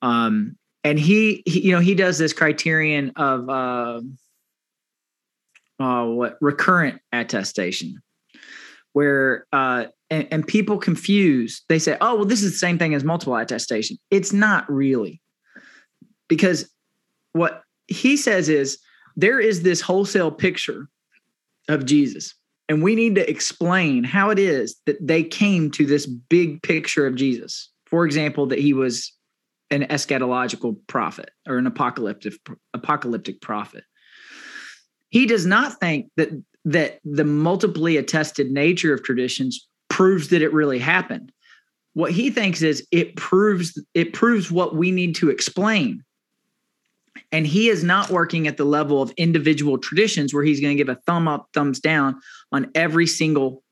Um, and he, he, you know he does this criterion of uh, uh, what recurrent attestation where uh, and, and people confuse they say oh well this is the same thing as multiple attestation. It's not really. Because what he says is there is this wholesale picture of jesus and we need to explain how it is that they came to this big picture of jesus. For example that he was an eschatological prophet or an apocalyptic apocalyptic prophet. He does not think that that the multiply attested nature of traditions proves that it really happened. What he thinks is it proves it proves what we need to explain. And he is not working at the level of individual traditions where he's going to give a thumb up, thumbs down on every single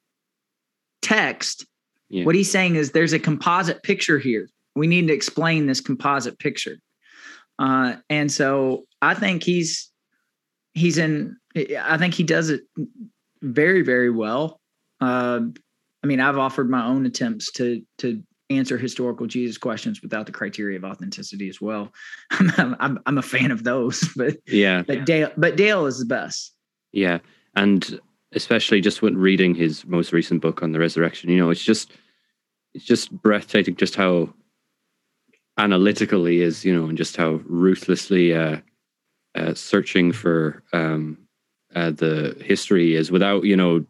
text. Yeah. What he's saying is there's a composite picture here we need to explain this composite picture. Uh, and so I think he's he's in. I think he does it very very well. Uh, I mean, I've offered my own attempts to to answer historical Jesus questions without the criteria of authenticity as well. (laughs) I'm, I'm, I'm a fan of those, (laughs) but yeah, but Dale, but Dale is the best. Yeah, and especially just when reading his most recent book on the resurrection, you know, it's just it's just breathtaking just how analytical he is, you know, and just how ruthlessly uh, uh, searching for um, uh, the history is without, you know,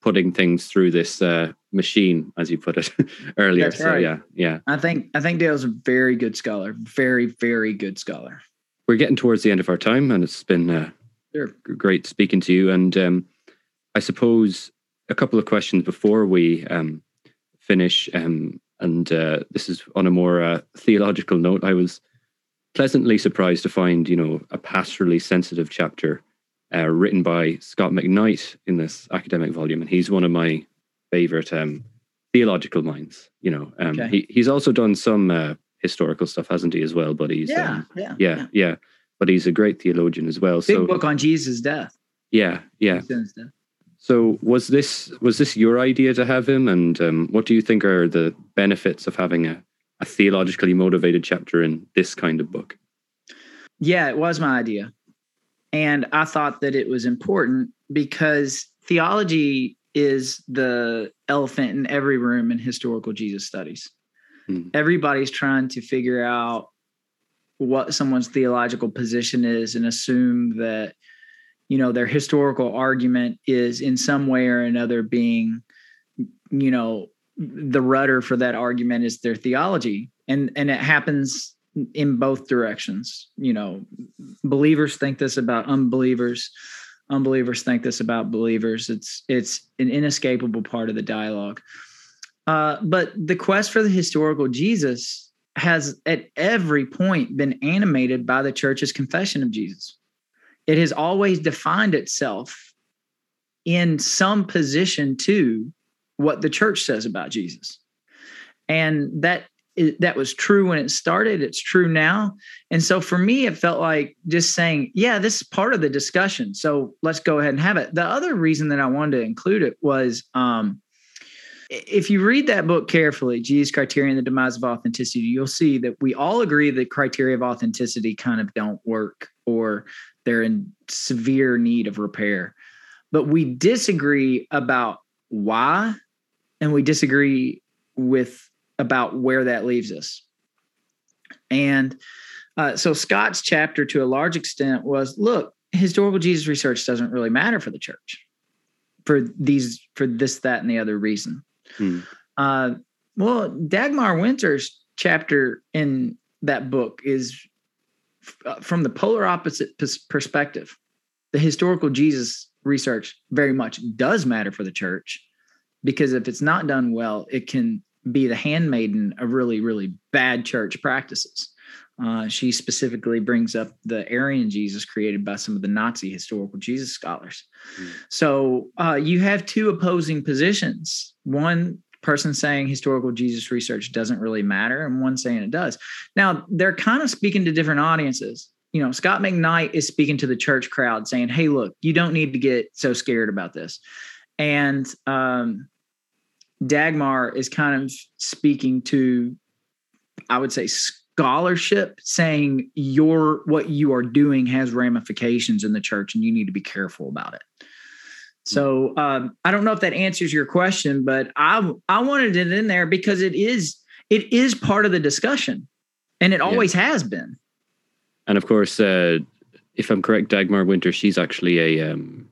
putting things through this uh, machine, as you put it (laughs) earlier. That's so right. yeah, yeah. I think I think Dale's a very good scholar, very very good scholar. We're getting towards the end of our time, and it's been uh, sure. great speaking to you. And um, I suppose a couple of questions before we um, finish. Um, and uh, this is on a more uh, theological note. I was pleasantly surprised to find, you know, a pastorally sensitive chapter uh, written by Scot McKnight in this academic volume, and he's one of my favorite um, theological minds. You know, um, okay. he, he's also done some uh, historical stuff, hasn't he, as well? But he's yeah, um, yeah, yeah, yeah, yeah, But he's a great theologian as well. Big so, book on Jesus' death. Yeah, yeah. So was this was this your idea to have him, and um, what do you think are the benefits of having a, a theologically motivated chapter in this kind of book? Yeah, it was my idea, and I thought that it was important because theology is the elephant in every room in historical Jesus studies. Hmm. Everybody's trying to figure out what someone's theological position is and assume that you know their historical argument is in some way or another being you know the rudder for that argument is their theology. And and it happens in both directions. You know believers think this about unbelievers. Unbelievers think this about believers. It's it's an inescapable part of the dialogue. Uh, but the quest for the historical jesus has at every point been animated by the church's confession of jesus it has always defined itself in some position to what the church says about Jesus. And that that was true when it started. It's true now. And so for me, it felt like just saying, yeah, this is part of the discussion. So let's go ahead and have it. The other reason that I wanted to include it was um, if you read that book carefully, Jesus' Criterion, The Demise of Authenticity, you'll see that we all agree that criteria of authenticity kind of don't work or they're in severe need of repair. But we disagree about why, and we disagree with about where that leaves us. And uh, so Scot's chapter, to a large extent, was look, historical Jesus research doesn't really matter for the church for these, for this, that, and the other reason. Hmm. Uh, well, Dagmar Winter's chapter in that book is uh, from the polar opposite perspective. The historical Jesus research very much does matter for the church because if it's not done well, it can be the handmaiden of really, really bad church practices. Uh, she specifically brings up the Aryan Jesus created by some of the Nazi historical Jesus scholars. Mm. So uh, you have two opposing positions. One person saying historical Jesus research doesn't really matter, and one saying it does. Now, they're kind of speaking to different audiences. You know, Scot McKnight is speaking to the church crowd saying, hey, look, you don't need to get so scared about this. And um, Dagmar is kind of speaking to, I would say, scholarship, saying your what you are doing has ramifications in the church, and you need to be careful about it. So um, I don't know if that answers your question, but I I wanted it in there because it is it is part of the discussion, and it always yeah. has been. And of course, uh, if I'm correct, Dagmar Winter, she's actually a um,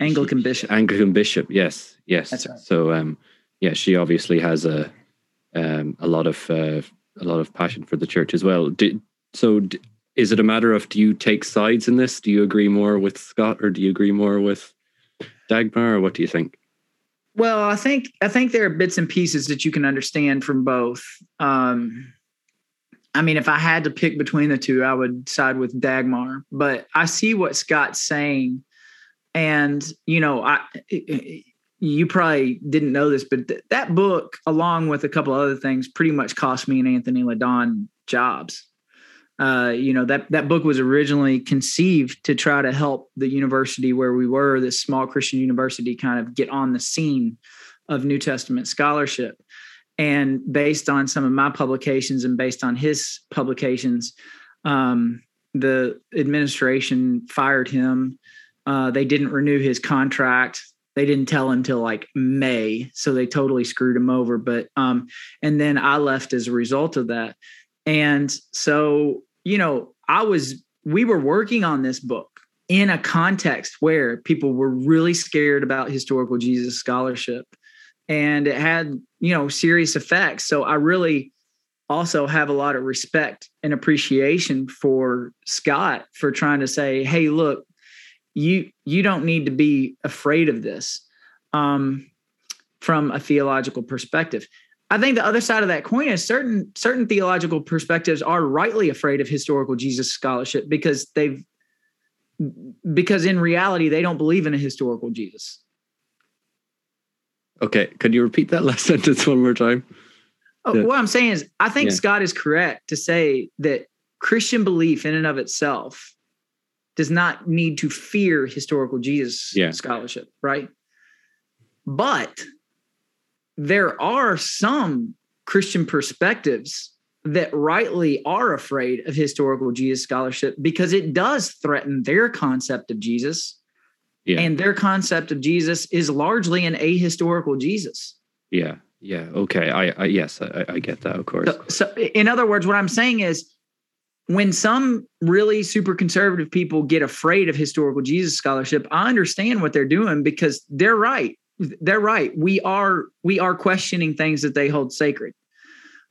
Anglican she, bishop. Anglican bishop, yes, yes. That's right. So um, yeah, she obviously has a um, a lot of uh, a lot of passion for the church as well. Do, so, d- is it a matter of do you take sides in this? Do you agree more with Scot or do you agree more with Dagmar, or what do you think? Well, I think I think there are bits and pieces that you can understand from both. Um, I mean, if I had to pick between the two, I would side with Dagmar. But I see what Scot's saying, and you know, I you probably didn't know this, but th- that book, along with a couple other things, pretty much cost me and Anthony Le Donne jobs. Uh, you know that that book was originally conceived to try to help the university where we were, this small Christian university, kind of get on the scene of New Testament scholarship. And based on some of my publications and based on his publications, um, the administration fired him. Uh, they didn't renew his contract they didn't tell until like May, so they totally screwed him over. But um, and then I left as a result of that. And so, you know, I was we were working on this book in a context where people were really scared about historical Jesus scholarship and it had, you know, serious effects. So I really also have a lot of respect and appreciation for Scot for trying to say, hey, look, you you don't need to be afraid of this um, from a theological perspective. I think the other side of that coin is certain certain theological perspectives are rightly afraid of historical Jesus scholarship because they've because in reality they don't believe in a historical Jesus. Okay, could you repeat that (laughs) last sentence one more time? Oh, yeah. What I'm saying is, I think yeah. Scot is correct to say that Christian belief in and of itself does not need to fear historical Jesus yeah. scholarship, right? But there are some Christian perspectives that rightly are afraid of historical Jesus scholarship because it does threaten their concept of Jesus. Yeah. And their concept of Jesus is largely an ahistorical Jesus. Yeah. Yeah. Okay. I, I yes, I, I, get that, of course. So, so, in other words, what I'm saying is when some really super conservative people get afraid of historical Jesus scholarship, I understand what they're doing because they're right. They're right. We are we are questioning things that they hold sacred.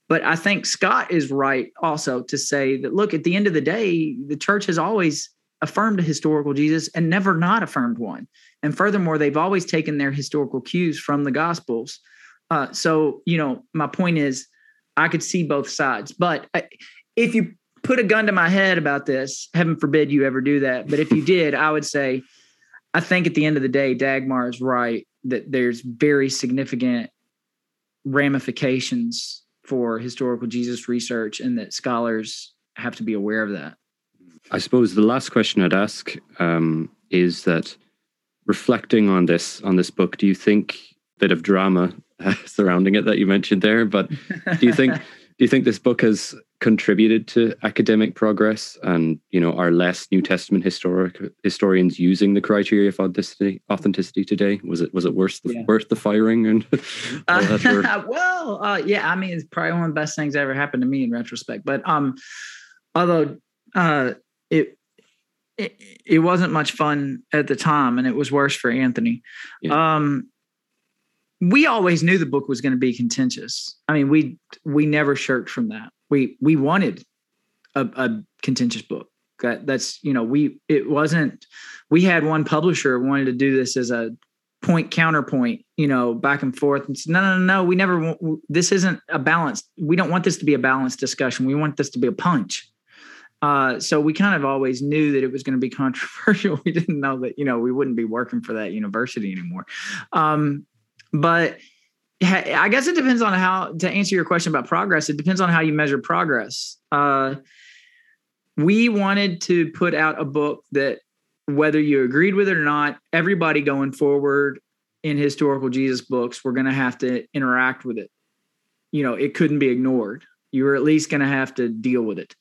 But I think Scot is right also to say that look, at the end of the day, the church has always affirmed a historical Jesus and never not affirmed one. And furthermore, they've always taken their historical cues from the Gospels. Uh, so, you know, my point is, I could see both sides. But uh, if you put a gun to my head about this, heaven forbid you ever do that. But if you did, I would say, I think at the end of the day, Dagmar is right that there's very significant ramifications for historical Jesus research, and that scholars have to be aware of that. I suppose the last question I'd ask um, is that reflecting on this on this book, do you think bit of drama (laughs) surrounding it that you mentioned there, but do you think (laughs) do you think this book has contributed to academic progress and you know are less New Testament historic historians using the criteria of authenticity authenticity today? Was it was it worth the yeah. worth the firing and (laughs) uh, (laughs) well uh, yeah I mean it's probably one of the best things that ever happened to me in retrospect. But um although uh it it, it wasn't much fun at the time and it was worse for Anthony. Yeah. Um we always knew the book was going to be contentious. I mean, we we never shirked from that. We we wanted a, a contentious book. That that's you know we it wasn't. We had one publisher wanted to do this as a point counterpoint, you know, back and forth. And no, no, no, no. We never. This isn't a balance. We don't want this to be a balanced discussion. We want this to be a punch. Uh, so we kind of always knew that it was going to be (laughs) controversial. We didn't know that you know we wouldn't be working for that university anymore. Um, but I guess it depends on how to answer your question about progress. It depends on how you measure progress. Uh, we wanted to put out a book that, whether you agreed with it or not, everybody going forward in historical Jesus books, we're going to have to interact with it. You know, it couldn't be ignored. You were at least going to have to deal with it.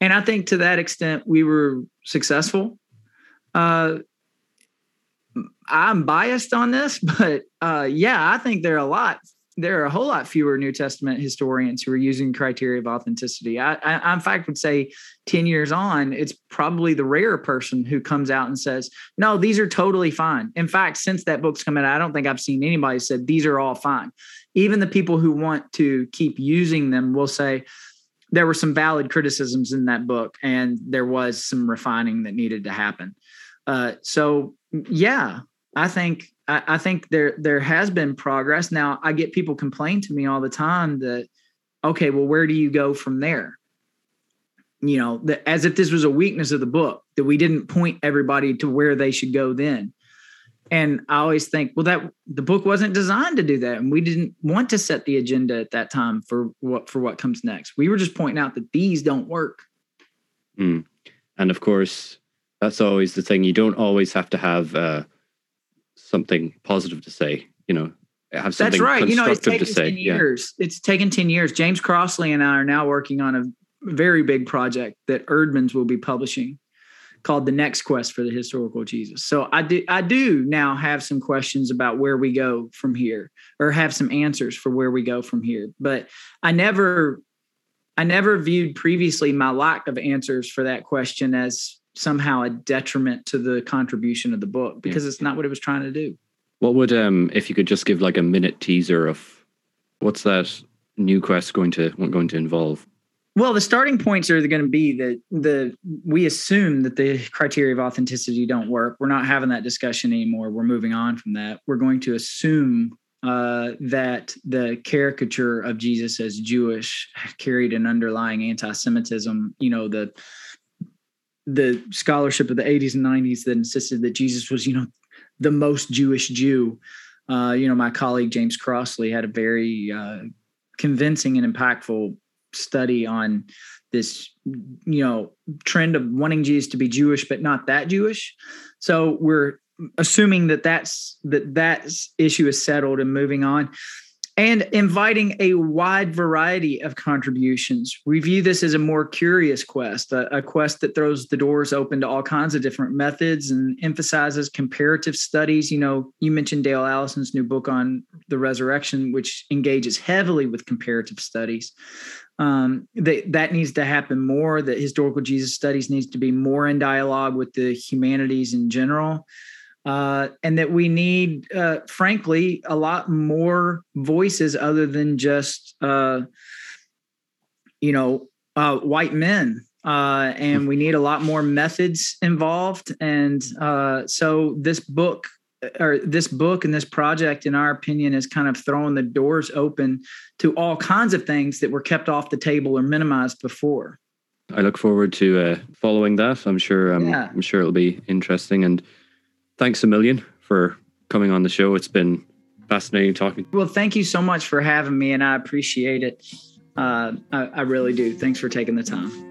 And I think to that extent, we were successful. Uh, I'm biased on this, (laughs) but uh, yeah, I think there are a lot. There are a whole lot fewer New Testament historians who are using criteria of authenticity. I, I, in fact, would say ten years on, it's probably the rare person who comes out and says, "No, these are totally fine." In fact, since that book's come out, I don't think I've seen anybody said these are all fine. Even the people who want to keep using them will say, there were some valid criticisms in that book and there was some refining that needed to happen uh, so yeah I think I, I think there there has been progress. Now I get people complain to me all the time that, okay, well, where do you go from there? You know, as if this was a weakness of the book that we didn't point everybody to where they should go then. And I always think, well, that the book wasn't designed to do that, and we didn't want to set the agenda at that time for what for what comes next. We were just pointing out that these don't work. Mm. And of course, that's always the thing. You don't always have to have uh, something positive to say, you know, have something That's right. You know, it's taken 10 years. Yeah. It's taken 10 years. James Crossley and I are now working on a very big project that Eerdmans will be publishing called The Next Quest for the Historical Jesus. So I do I do now have some questions about where we go from here or have some answers for where we go from here. But I never I never viewed previously my lack of answers for that question as somehow a detriment to the contribution of the book because yeah. it's not what it was trying to do. What would um if you could just give like a minute teaser of what's that new quest going to going to involve? Well, the starting points are going to be that the we assume that the criteria of authenticity don't work. We're not having that discussion anymore. We're moving on from that. We're going to assume uh, that the caricature of Jesus as Jewish carried an underlying anti-Semitism. You know the the scholarship of the 80s and 90s that insisted that Jesus was, you know, the most Jewish Jew. Uh, you know, my colleague James Crossley had a very uh, convincing and impactful study on this, you know, trend of wanting Jesus to be Jewish but not that Jewish. So we're assuming that that's that that issue is settled and moving on and inviting a wide variety of contributions. We view this as a more curious quest, a, a, quest that throws the doors open to all kinds of different methods and emphasizes comparative studies. You know, you mentioned Dale Allison's new book on the resurrection, which engages heavily with comparative studies. Um, that that needs to happen more. That historical Jesus studies needs to be more in dialogue with the humanities in general uh, and that we need, uh, frankly, a lot more voices other than just, uh, you know, uh, white men. Uh, and we need a lot more methods involved. And uh, so this book, or this book and this project, in our opinion, is kind of throwing the doors open to all kinds of things that were kept off the table or minimized before. I look forward to following that. I'm sure. Um, yeah. I'm sure it'll be interesting and thanks a million for coming on the show. It's been fascinating talking. Well, thank you so much for having me, and I appreciate it. Uh, I, I really do. Thanks for taking the time.